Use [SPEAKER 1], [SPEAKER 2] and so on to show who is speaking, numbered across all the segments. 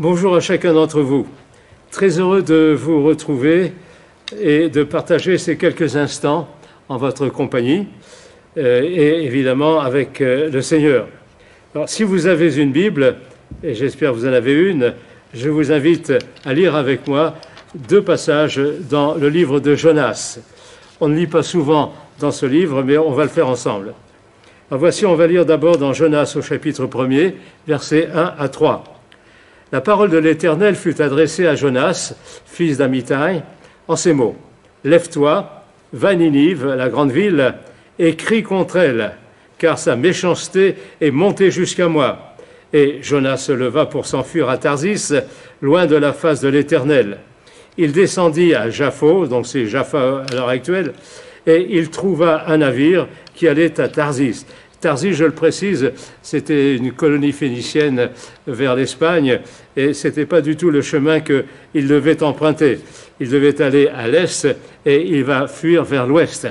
[SPEAKER 1] Bonjour à chacun d'entre vous. Très heureux de vous retrouver et de partager ces quelques instants en votre compagnie euh, et évidemment avec euh, le Seigneur. Alors, si vous avez une Bible, et j'espère que vous en avez une, je vous invite à lire avec moi deux passages dans le livre de Jonas. On ne lit pas souvent dans ce livre, mais on va le faire ensemble. Alors voici, on va lire d'abord dans Jonas au chapitre 1er, versets 1 à 3. La parole de l'Éternel fut adressée à Jonas, fils d'Amitai, en ces mots Lève-toi, va Ninive, la grande ville, et crie contre elle, car sa méchanceté est montée jusqu'à moi. Et Jonas se leva pour s'enfuir à Tarsis, loin de la face de l'Éternel. Il descendit à Jaffo, donc c'est Jaffa à l'heure actuelle, et il trouva un navire qui allait à Tarsis. Tarsis, je le précise, c'était une colonie phénicienne vers l'Espagne et ce n'était pas du tout le chemin qu'il devait emprunter. Il devait aller à l'est et il va fuir vers l'ouest.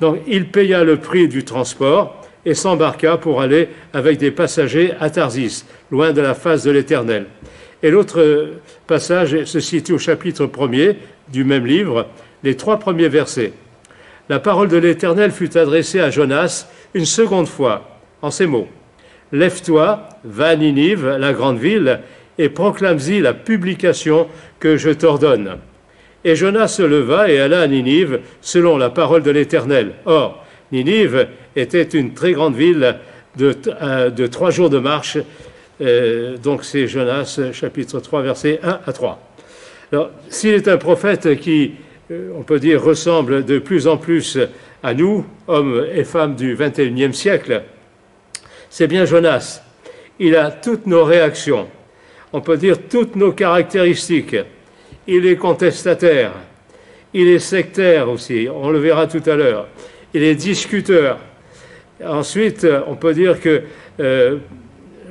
[SPEAKER 1] Donc il paya le prix du transport et s'embarqua pour aller avec des passagers à Tarsis, loin de la face de l'Éternel. Et l'autre passage se situe au chapitre 1er du même livre, les trois premiers versets. La parole de l'Éternel fut adressée à Jonas une seconde fois en ces mots. Lève-toi, va à Ninive, la grande ville, et proclame-y la publication que je t'ordonne. Et Jonas se leva et alla à Ninive selon la parole de l'Éternel. Or, Ninive était une très grande ville de, euh, trois jours de marche. Euh, donc c'est Jonas chapitre 3 versets 1 à 3. Alors, s'il est un prophète qui, on peut dire, ressemble de plus en plus à nous, hommes et femmes du XXIe siècle, c'est bien Jonas. Il a toutes nos réactions, on peut dire toutes nos caractéristiques. Il est contestataire, il est sectaire aussi, on le verra tout à l'heure. Il est discuteur. Ensuite, on peut dire que euh,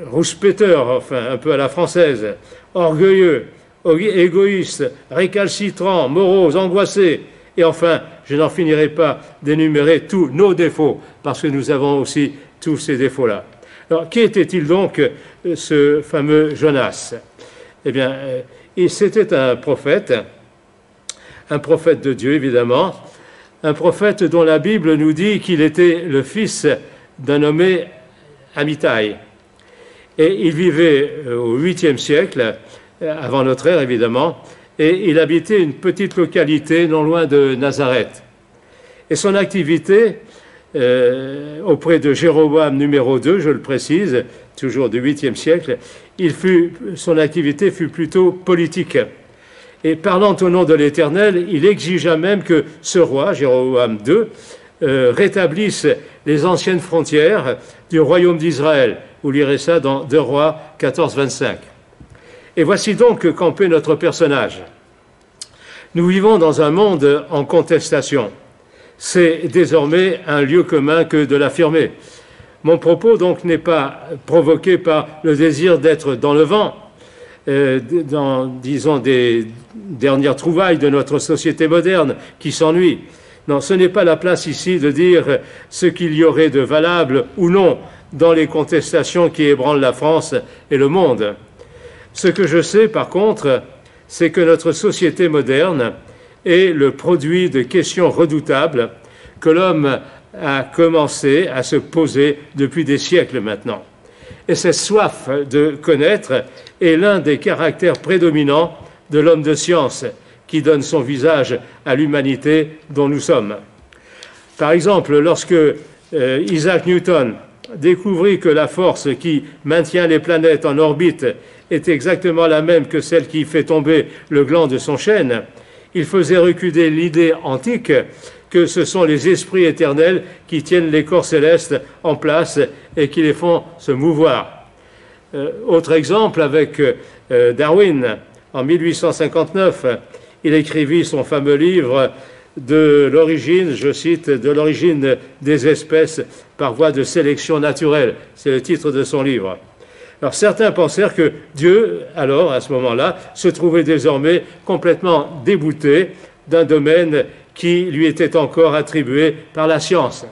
[SPEAKER 1] rouspéteur, enfin un peu à la française, orgueilleux, égoïste, récalcitrant, morose, angoissé, et enfin, je n'en finirai pas d'énumérer tous nos défauts, parce que nous avons aussi tous ces défauts-là. Alors, qui était-il donc, euh, ce fameux Jonas? Eh bien, euh, c'était un prophète, un prophète de Dieu, évidemment, un prophète dont la Bible nous dit qu'il était le fils d'un nommé Amitai. Et il vivait euh, au 8e siècle, avant notre ère, évidemment, et il habitait une petite localité non loin de Nazareth. Et son activité euh, auprès de Jéroboam numéro 2, je le précise, toujours du 8e siècle, il fut, son activité fut plutôt politique. Et parlant au nom de l'Éternel, il exigea même que ce roi, Jéroboam II, euh, rétablisse les anciennes frontières du royaume d'Israël. Vous lirez ça dans 2 Rois 14, 25. Et voici donc campé notre personnage. Nous vivons dans un monde en contestation. C'est désormais un lieu commun que de l'affirmer. Mon propos donc n'est pas provoqué par le désir d'être dans le vent, euh, dans, disons, des dernières trouvailles de notre société moderne qui s'ennuie. Non, ce n'est pas la place ici de dire ce qu'il y aurait de valable ou non dans les contestations qui ébranlent la France et le monde. Ce que je sais, par contre, c'est que notre société moderne est le produit de questions redoutables que l'homme a commencé à se poser depuis des siècles maintenant. Et cette soif de connaître est l'un des caractères prédominants de l'homme de science qui donne son visage à l'humanité dont nous sommes. Par exemple, lorsque euh, Isaac Newton découvrit que la force qui maintient les planètes en orbite est exactement la même que celle qui fait tomber le gland de son chêne, il faisait reculer l'idée antique que ce sont les esprits éternels qui tiennent les corps célestes en place et qui les font se mouvoir. Euh, autre exemple avec euh, Darwin, en 1859, il écrivit son fameux livre de l'origine, je cite, de l'origine des espèces par voie de sélection naturelle. C'est le titre de son livre. Alors certains pensèrent que Dieu, alors, à ce moment-là, se trouvait désormais complètement débouté d'un domaine qui lui était encore attribué par la science.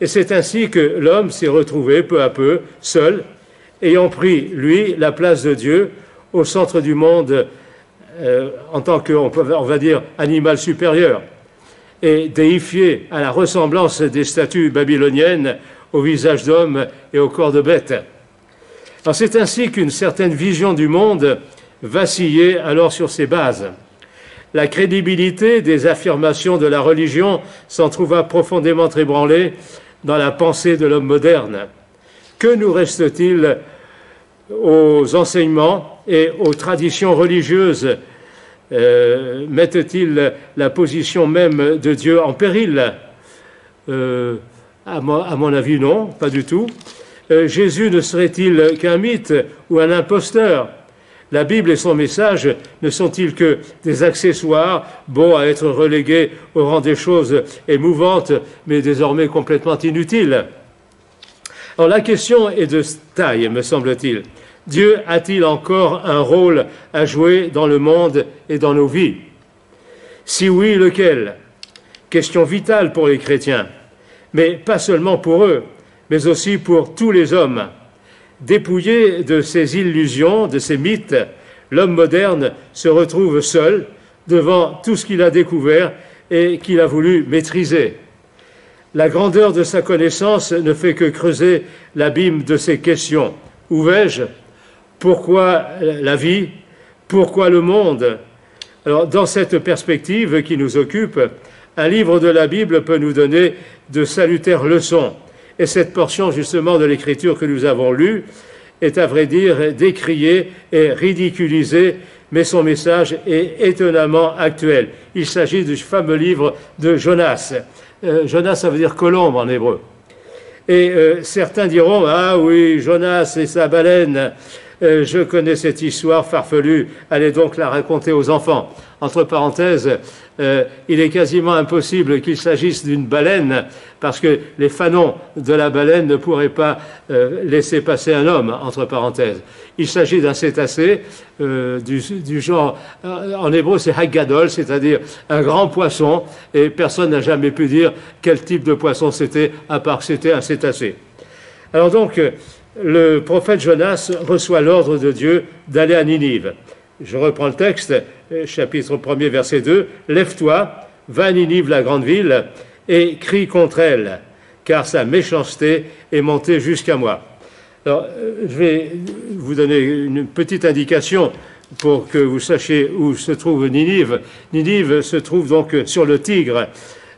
[SPEAKER 1] Et c'est ainsi que l'homme s'est retrouvé peu à peu seul, ayant pris, lui, la place de Dieu, au centre du monde euh, en tant que, animal supérieur, et déifié à la ressemblance des statues babyloniennes au visage d'homme et au corps de bête. C'est ainsi qu'une certaine vision du monde vacillait alors sur ses bases. La crédibilité des affirmations de la religion s'en trouva profondément ébranlée dans la pensée de l'homme moderne. Que nous reste-t-il aux enseignements et aux traditions religieuses euh, Mettent-ils la position même de Dieu en péril? Euh, à, mon, avis, non, pas du tout. Euh, Jésus ne serait-il qu'un mythe ou un imposteur? La Bible et son message ne sont-ils que des accessoires, bons à être relégués au rang des choses émouvantes, mais désormais complètement inutiles? Alors la question est de taille, me semble-t-il. Dieu a-t-il encore un rôle à jouer dans le monde et dans nos vies? Si oui, lequel? Question vitale pour les chrétiens, mais pas seulement pour eux, mais aussi pour tous les hommes. Dépouillé de ses illusions, de ses mythes, l'homme moderne se retrouve seul devant tout ce qu'il a découvert et qu'il a voulu maîtriser. La grandeur de sa connaissance ne fait que creuser l'abîme de ses questions. Où vais-je? Pourquoi la vie? Pourquoi le monde? Alors, dans cette perspective qui nous occupe, un livre de la Bible peut nous donner de salutaires leçons. Et cette portion, justement, de l'écriture que nous avons lue est, à vrai dire, décriée et ridiculisée, mais son message est étonnamment actuel. Il s'agit du fameux livre de Jonas. Euh, Jonas, ça veut dire colombe en hébreu. Et euh, certains diront, ah oui, Jonas et sa baleine, euh, je connais cette histoire farfelue, allez donc la raconter aux enfants. Entre parenthèses, euh, il est quasiment impossible qu'il s'agisse d'une baleine, parce que les fanons de la baleine ne pourraient pas euh, laisser passer un homme, entre parenthèses. Il s'agit d'un cétacé du, genre, en hébreu c'est haggadol, c'est-à-dire un grand poisson, et personne n'a jamais pu dire quel type de poisson c'était, à part que c'était un cétacé. Alors donc, le prophète Jonas reçoit l'ordre de Dieu d'aller à Ninive. Je reprends le texte, chapitre 1er, verset 2. Lève-toi, va à Ninive, la grande ville, et crie contre elle, car sa méchanceté est montée jusqu'à moi. Alors, je vais vous donner une petite indication pour que vous sachiez où se trouve Ninive. Ninive se trouve donc sur le Tigre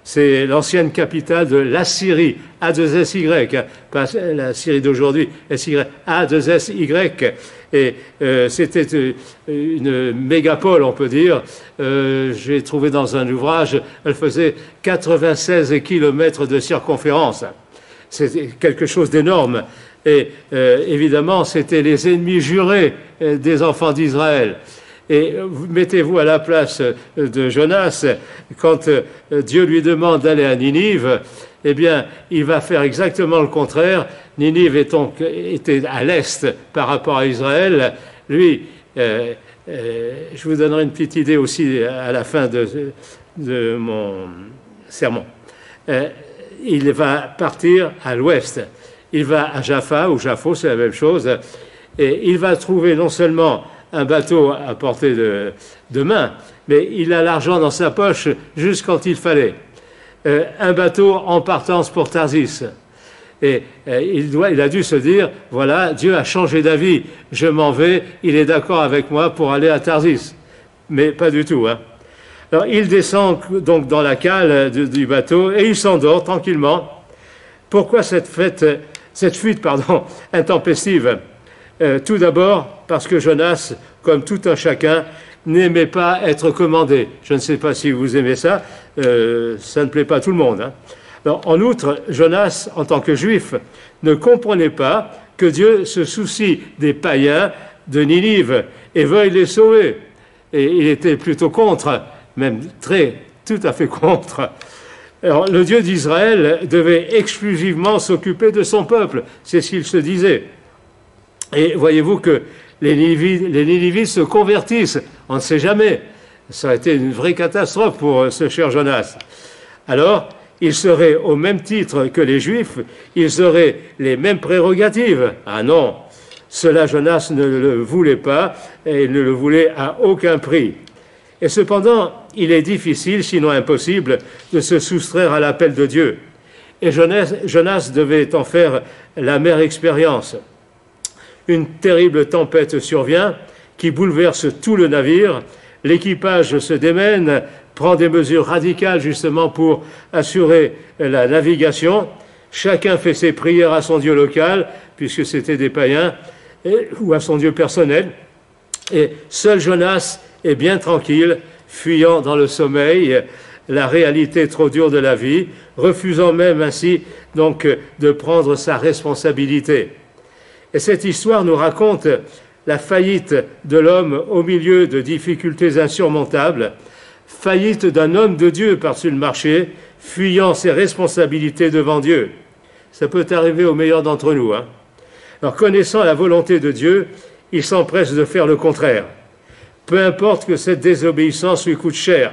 [SPEAKER 1] c'est l'ancienne capitale de l'Assyrie, A2SY, hein, pas la Syrie d'aujourd'hui, A2SY. Et euh, c'était euh, une mégapole, on peut dire. Euh, j'ai trouvé dans un ouvrage, elle faisait 96 kilomètres de circonférence. C'était quelque chose d'énorme. Et évidemment, c'était les ennemis jurés des enfants d'Israël. Et mettez-vous à la place de Jonas, quand euh, Dieu lui demande d'aller à Ninive, eh bien, il va faire exactement le contraire. Ninive était à l'est par rapport à Israël. Lui, euh, euh, je vous donnerai une petite idée aussi à la fin de, mon sermon. il va partir à l'ouest. Il va à Jaffa, ou Jaffo, c'est la même chose. Et il va trouver non seulement un bateau à portée de, main, mais il a l'argent dans sa poche juste quand il fallait. Euh, un bateau en partance pour Tarsis. Et euh, il, a dû se dire, voilà, Dieu a changé d'avis, je m'en vais, il est d'accord avec moi pour aller à Tarsis. Mais pas du tout. Hein. Alors il descend donc dans la cale du, bateau et il s'endort tranquillement. Pourquoi cette, fuite intempestive? Euh, tout d'abord parce que Jonas, comme tout un chacun, n'aimait pas être commandé. Je ne sais pas si vous aimez ça, euh, ça ne plaît pas à tout le monde. Hein. en outre, Jonas, en tant que juif, ne comprenait pas que Dieu se soucie des païens de Ninive et veuille les sauver. Et il était plutôt contre, même très, tout à fait contre. Alors, le Dieu d'Israël devait exclusivement s'occuper de son peuple, c'est ce qu'il se disait. Et voyez-vous que les Ninivites, se convertissent, on ne sait jamais. Ça a été une vraie catastrophe pour euh, ce cher Jonas. Alors, ils seraient au même titre que les Juifs, ils auraient les mêmes prérogatives. Ah non, Cela, Jonas ne le voulait pas et ne le voulait à aucun prix. Et cependant, il est difficile, sinon impossible, de se soustraire à l'appel de Dieu. Et Jonas, Jonas devait en faire la mère expérience. Une terrible tempête survient qui bouleverse tout le navire. L'équipage se démène, prend des mesures radicales justement pour assurer la navigation. Chacun fait ses prières à son Dieu local, puisque c'était des païens, ou à son Dieu personnel. Et seul Jonas est bien tranquille, fuyant dans le sommeil la réalité trop dure de la vie, refusant même ainsi donc de prendre sa responsabilité. Et cette histoire nous raconte la faillite de l'homme au milieu de difficultés insurmontables, faillite d'un homme de Dieu par-dessus le marché, fuyant ses responsabilités devant Dieu. Ça peut arriver aux meilleurs d'entre nous. Hein. Alors, connaissant la volonté de Dieu, il s'empresse de faire le contraire. Peu importe que cette désobéissance lui coûte cher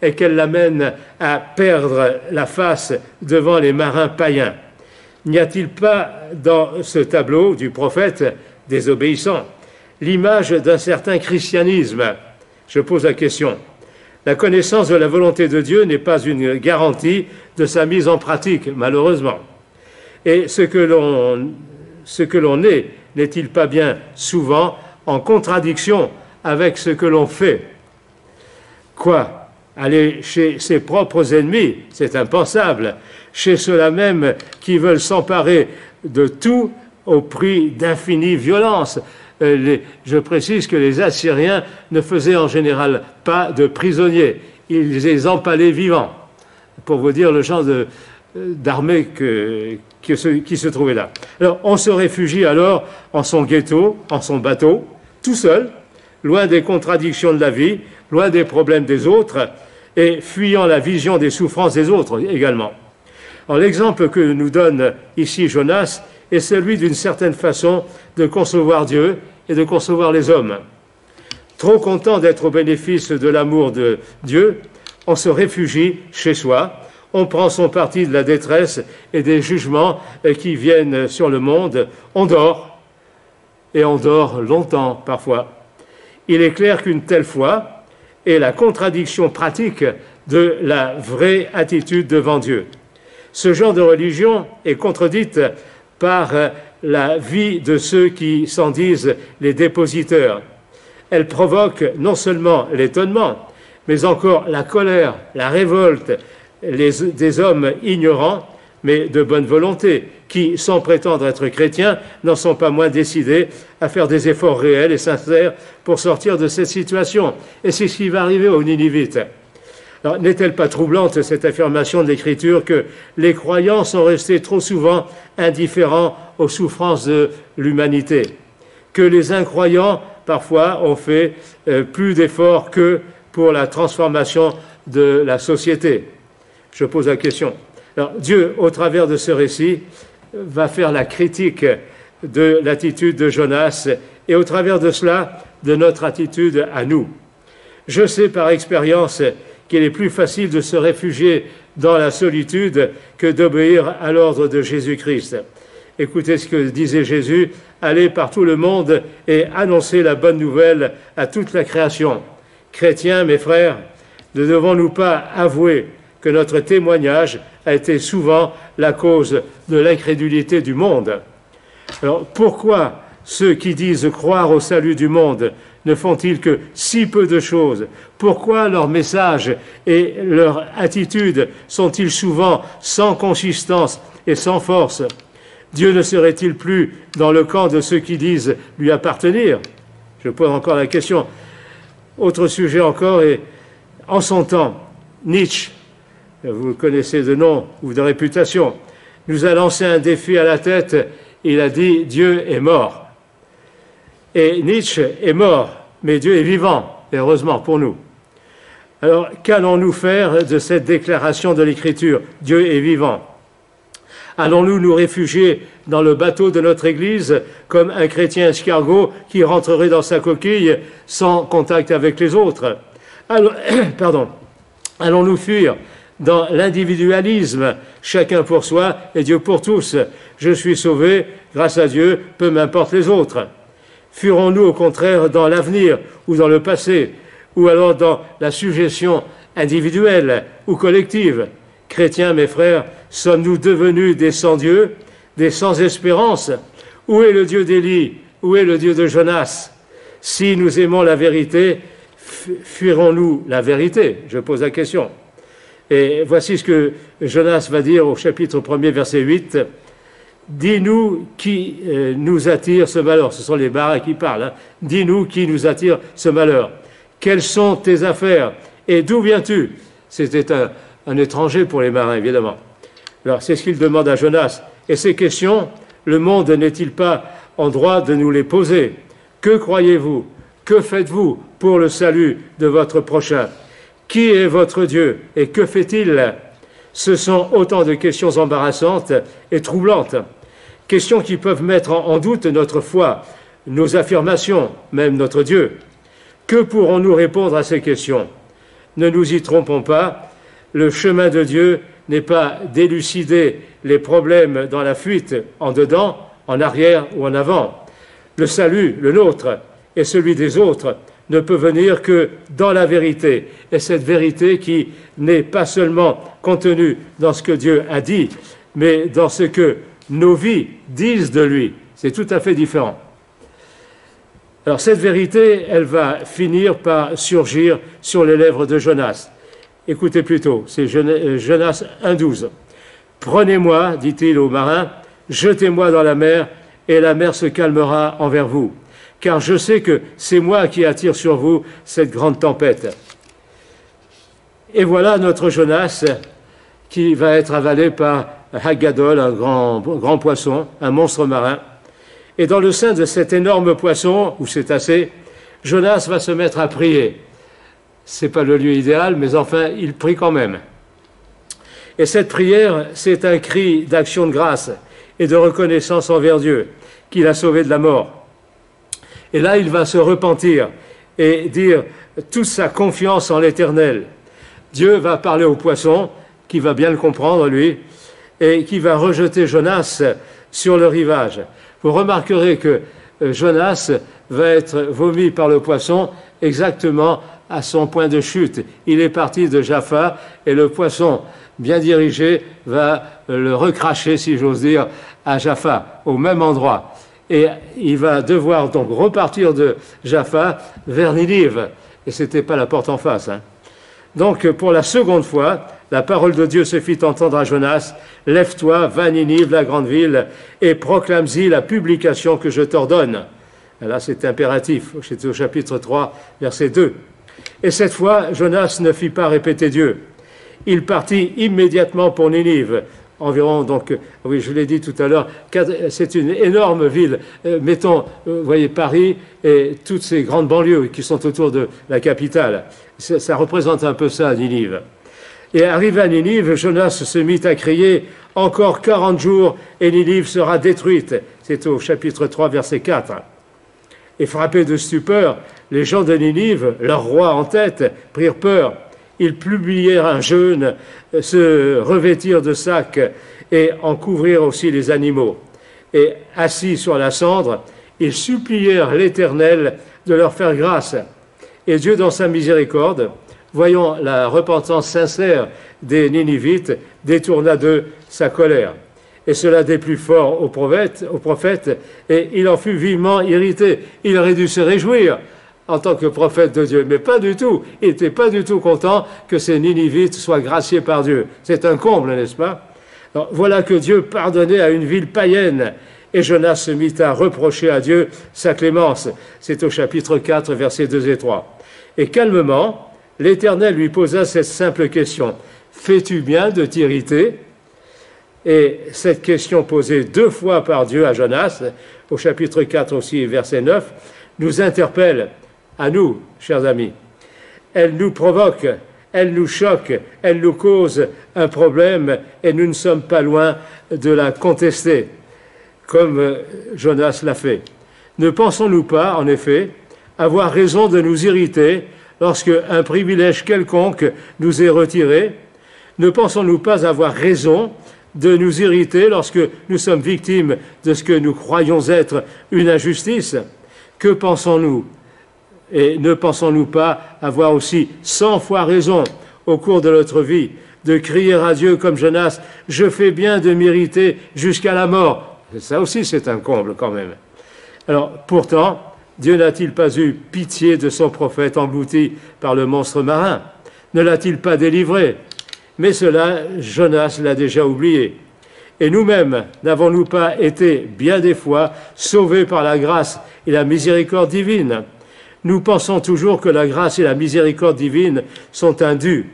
[SPEAKER 1] et qu'elle l'amène à perdre la face devant les marins païens. N'y a-t-il pas dans ce tableau du prophète désobéissant l'image d'un certain christianisme? Je pose la question. La connaissance de la volonté de Dieu n'est pas une garantie de sa mise en pratique, malheureusement. Et ce que l'on est n'est-il pas bien souvent en contradiction avec ce que l'on fait? Quoi? Aller chez ses propres ennemis, c'est impensable. Chez ceux-là même qui veulent s'emparer de tout au prix d'infinie violence. Euh, je précise que les Assyriens ne faisaient en général pas de prisonniers, ils les empalaient vivants, pour vous dire le genre de, d'armée qui, se, qui se trouvait là. Alors, on se réfugie alors en son ghetto, en son bateau, tout seul, loin des contradictions de la vie, loin des problèmes des autres, et fuyant la vision des souffrances des autres également. L'exemple que nous donne ici Jonas est celui d'une certaine façon de concevoir Dieu et de concevoir les hommes. Trop content d'être au bénéfice de l'amour de Dieu, on se réfugie chez soi, on prend son parti de la détresse et des jugements qui viennent sur le monde, on dort, et on dort longtemps parfois. Il est clair qu'une telle foi est la contradiction pratique de la vraie attitude devant Dieu. Ce genre de religion est contredite par la vie de ceux qui s'en disent les dépositeurs. Elle provoque non seulement l'étonnement, mais encore la colère, la révolte, des hommes ignorants, mais de bonne volonté, qui, sans prétendre être chrétiens, n'en sont pas moins décidés à faire des efforts réels et sincères pour sortir de cette situation. Et c'est ce qui va arriver aux Ninivites. n'est-elle pas troublante, cette affirmation de l'Écriture, que les croyants sont restés trop souvent indifférents aux souffrances de l'humanité, que les incroyants, parfois, ont fait euh, plus d'efforts que pour la transformation de la société? Je pose la question. Alors, Dieu, au travers de ce récit, va faire la critique de l'attitude de Jonas et au travers de cela, de notre attitude à nous. Je sais par expérience qu'il est plus facile de se réfugier dans la solitude que d'obéir à l'ordre de Jésus-Christ. Écoutez ce que disait Jésus, allez par tout le monde et annoncez la bonne nouvelle à toute la création. Chrétiens, mes frères, ne devons-nous pas avouer que notre témoignage a été souvent la cause de l'incrédulité du monde. Alors pourquoi ceux qui disent croire au salut du monde ne font-ils que si peu de choses? Pourquoi leur message et leur attitude sont-ils souvent sans consistance et sans force? Dieu ne serait-il plus dans le camp de ceux qui disent lui appartenir? Je pose encore la question. Autre sujet encore, et en son temps, Nietzsche vous connaissez de nom ou de réputation, nous a lancé un défi à la tête. Il a dit Dieu est mort. Et Nietzsche est mort, mais Dieu est vivant, heureusement pour nous. Alors, qu'allons-nous faire de cette déclaration de l'Écriture? Dieu est vivant. Allons-nous nous réfugier dans le bateau de notre Église comme un chrétien escargot qui rentrerait dans sa coquille sans contact avec les autres? Pardon. Allons-nous fuir dans l'individualisme, chacun pour soi et Dieu pour tous. Je suis sauvé grâce à Dieu, peu m'importe les autres. Furons-nous au contraire dans l'avenir ou dans le passé, ou alors dans la suggestion individuelle ou collective? Chrétiens, mes frères, sommes-nous devenus des sans-dieux, des sans-espérance? Où est le Dieu d'Élie? Où est le Dieu de Jonas? Si nous aimons la vérité, fuirons-nous la vérité? Je pose la question. Et voici ce que Jonas va dire au chapitre 1er, verset 8. Dis-nous qui euh, nous attire ce malheur. Ce sont les barres qui parlent. Hein. Dis-nous qui nous attire ce malheur. Quelles sont tes affaires et d'où viens-tu? C'était un, un, étranger pour les marins, évidemment. Alors, c'est ce qu'il demande à Jonas. Et ces questions, le monde n'est-il pas en droit de nous les poser? Que croyez-vous? Que faites-vous pour le salut de votre prochain? Qui est votre Dieu et que fait-il? Ce sont autant de questions embarrassantes et troublantes. Questions qui peuvent mettre en doute notre foi, nos affirmations, même notre Dieu. Que pourrons-nous répondre à ces questions? Ne nous y trompons pas, le chemin de Dieu n'est pas d'élucider les problèmes dans la fuite, en dedans, en arrière ou en avant. Le salut, le nôtre et celui des autres, ne peut venir que dans la vérité. Et cette vérité qui n'est pas seulement contenue dans ce que Dieu a dit, mais dans ce que nos vies disent de lui. C'est tout à fait différent. Alors cette vérité, elle va finir par surgir sur les lèvres de Jonas. Écoutez plutôt, c'est euh, Jonas 1.12. Prenez-moi, dit-il aux marins, jetez-moi dans la mer, et la mer se calmera envers vous, car je sais que c'est moi qui attire sur vous cette grande tempête. Et voilà notre Jonas qui va être avalé par Haggadol, un grand, poisson, un monstre marin. Et dans le sein de cet énorme poisson, ou assez, Jonas va se mettre à prier. Ce n'est pas le lieu idéal, mais enfin, il prie quand même. Et cette prière, c'est un cri d'action de grâce et de reconnaissance envers Dieu, qui l'a sauvé de la mort. Et là, il va se repentir et dire toute sa confiance en l'Éternel. Dieu va parler au poisson, qui va bien le comprendre, lui, et qui va rejeter Jonas sur le rivage. Vous remarquerez que euh, Jonas va être vomi par le poisson exactement à son point de chute. Il est parti de Jaffa et le poisson, bien dirigé, va le recracher, si j'ose dire, à Jaffa, au même endroit. Et il va devoir donc repartir de Jaffa vers Ninive. Et ce n'était pas la porte en face. Hein. Donc, pour la seconde fois, la parole de Dieu se fit entendre à Jonas Lève-toi, va à Ninive, la grande ville, et proclame-y la publication que je t'ordonne. Là, c'est impératif. C'est au chapitre 3, verset 2. Et cette fois, Jonas ne fit pas répéter Dieu. Il partit immédiatement pour Ninive. Environ, donc, oui, je l'ai dit tout à l'heure, c'est une énorme ville. Euh, mettons, euh, vous voyez, Paris et toutes ces grandes banlieues qui sont autour de la capitale. Ça, représente un peu ça, Ninive. Et arrivé à Ninive, Jonas se mit à crier Encore quarante jours et Ninive sera détruite. C'est au chapitre 3, verset 4. Et frappés de stupeur, les gens de Ninive, leur roi en tête, prirent peur. Ils publièrent un jeûne, se revêtirent de sacs et en couvrirent aussi les animaux. Et assis sur la cendre, ils supplièrent l'Éternel de leur faire grâce. Et Dieu, dans sa miséricorde, voyant la repentance sincère des Ninivites, détourna d'eux sa colère et cela au prophète, au prophète, et il en fut vivement irrité. Il aurait dû se réjouir en tant que prophète de Dieu, mais pas du tout. Il n'était pas du tout content que ces Ninivites soient graciés par Dieu. C'est un comble, n'est-ce pas? Voilà que Dieu pardonnait à une ville païenne, et Jonas se mit à reprocher à Dieu sa clémence. C'est au chapitre 4, versets 2 et 3. Et calmement, l'Éternel lui posa cette simple question. Fais-tu bien de t'irriter? Et cette question posée deux fois par Dieu à Jonas, au chapitre 4 aussi, verset 9, nous interpelle à nous, chers amis. Elle nous provoque, elle nous choque, elle nous cause un problème et nous ne sommes pas loin de la contester, comme Jonas l'a fait. Ne pensons-nous pas, en effet, avoir raison de nous irriter lorsque un privilège quelconque nous est retiré? Ne pensons-nous pas avoir raison de nous irriter lorsque nous sommes victimes de ce que nous croyons être une injustice? Que pensons-nous Et ne pensons-nous pas avoir aussi cent fois raison au cours de notre vie de crier à Dieu comme Jonas, je fais bien de m'irriter jusqu'à la mort. Ça aussi, c'est un comble quand même. Alors, pourtant, Dieu n'a-t-il pas eu pitié de son prophète englouti par le monstre marin? Ne l'a-t-il pas délivré? Mais cela, Jonas l'a déjà oublié. Et nous-mêmes, n'avons-nous pas été bien des fois sauvés par la grâce et la miséricorde divine? Nous pensons toujours que la grâce et la miséricorde divine sont indues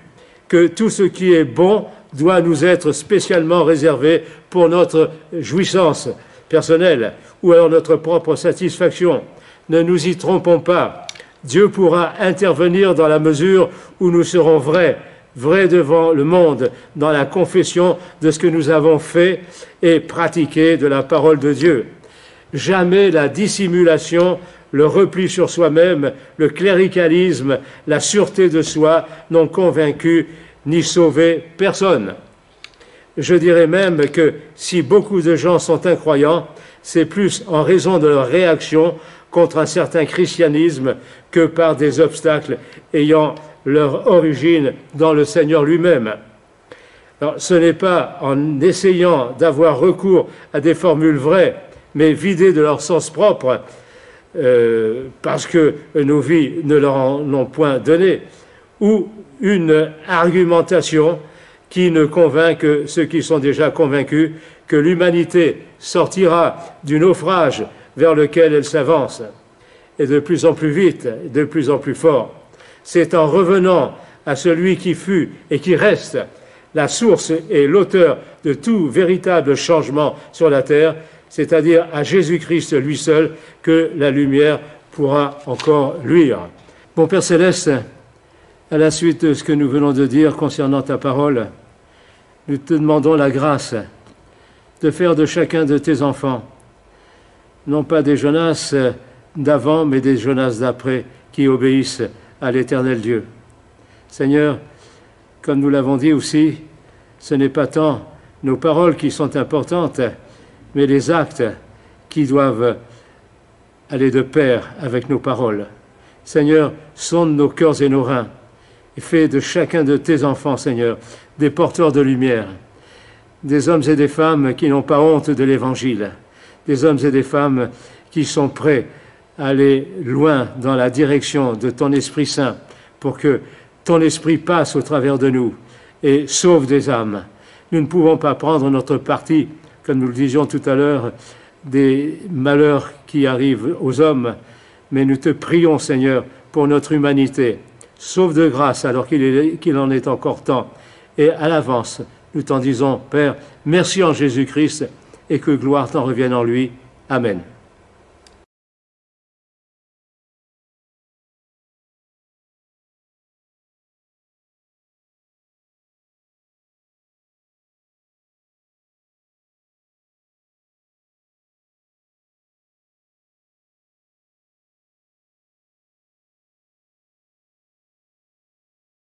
[SPEAKER 1] que tout ce qui est bon doit nous être spécialement réservé pour notre jouissance personnelle ou alors notre propre satisfaction. Ne nous y trompons pas. Dieu pourra intervenir dans la mesure où nous serons vrais, vrais devant le monde, dans la confession de ce que nous avons fait et pratiqué de la parole de Dieu. Jamais la dissimulation le repli sur soi-même, le cléricalisme, la sûreté de soi n'ont convaincu ni sauvé personne. Je dirais même que si beaucoup de gens sont incroyants, c'est plus en raison de leur réaction contre un certain christianisme que par des obstacles ayant leur origine dans le Seigneur lui-même. ce n'est pas en essayant d'avoir recours à des formules vraies, mais vidées de leur sens propre, euh, parce que nos vies ne leur en ont point donné, ou une argumentation qui ne convainc que ceux qui sont déjà convaincus que l'humanité sortira du naufrage vers lequel elle s'avance, et de plus en plus vite, de plus en plus fort. C'est en revenant à celui qui fut et qui reste la source et l'auteur de tout véritable changement sur la terre c'est-à-dire à, Jésus-Christ lui seul, que la lumière pourra encore luire. Mon Père céleste, à la suite de ce que nous venons de dire concernant ta parole, nous te demandons la grâce de faire de chacun de tes enfants, non pas des Jonas d'avant, mais des Jonas d'après, qui obéissent à l'éternel Dieu. Seigneur, comme nous l'avons dit aussi, ce n'est pas tant nos paroles qui sont importantes, mais les actes qui doivent aller de pair avec nos paroles. Seigneur, sonde nos cœurs et nos reins et fais de chacun de tes enfants, Seigneur, des porteurs de lumière, des hommes et des femmes qui n'ont pas honte de l'Évangile, des hommes et des femmes qui sont prêts à aller loin dans la direction de ton Esprit Saint pour que ton Esprit passe au travers de nous et sauve des âmes. Nous ne pouvons pas prendre notre parti comme nous le disions tout à l'heure, des malheurs qui arrivent aux hommes, mais nous te prions, Seigneur, pour notre humanité. Sauve de grâce alors qu'il en est encore temps. Et à l'avance, nous t'en disons, Père, merci en Jésus-Christ et que gloire t'en revienne en lui. Amen.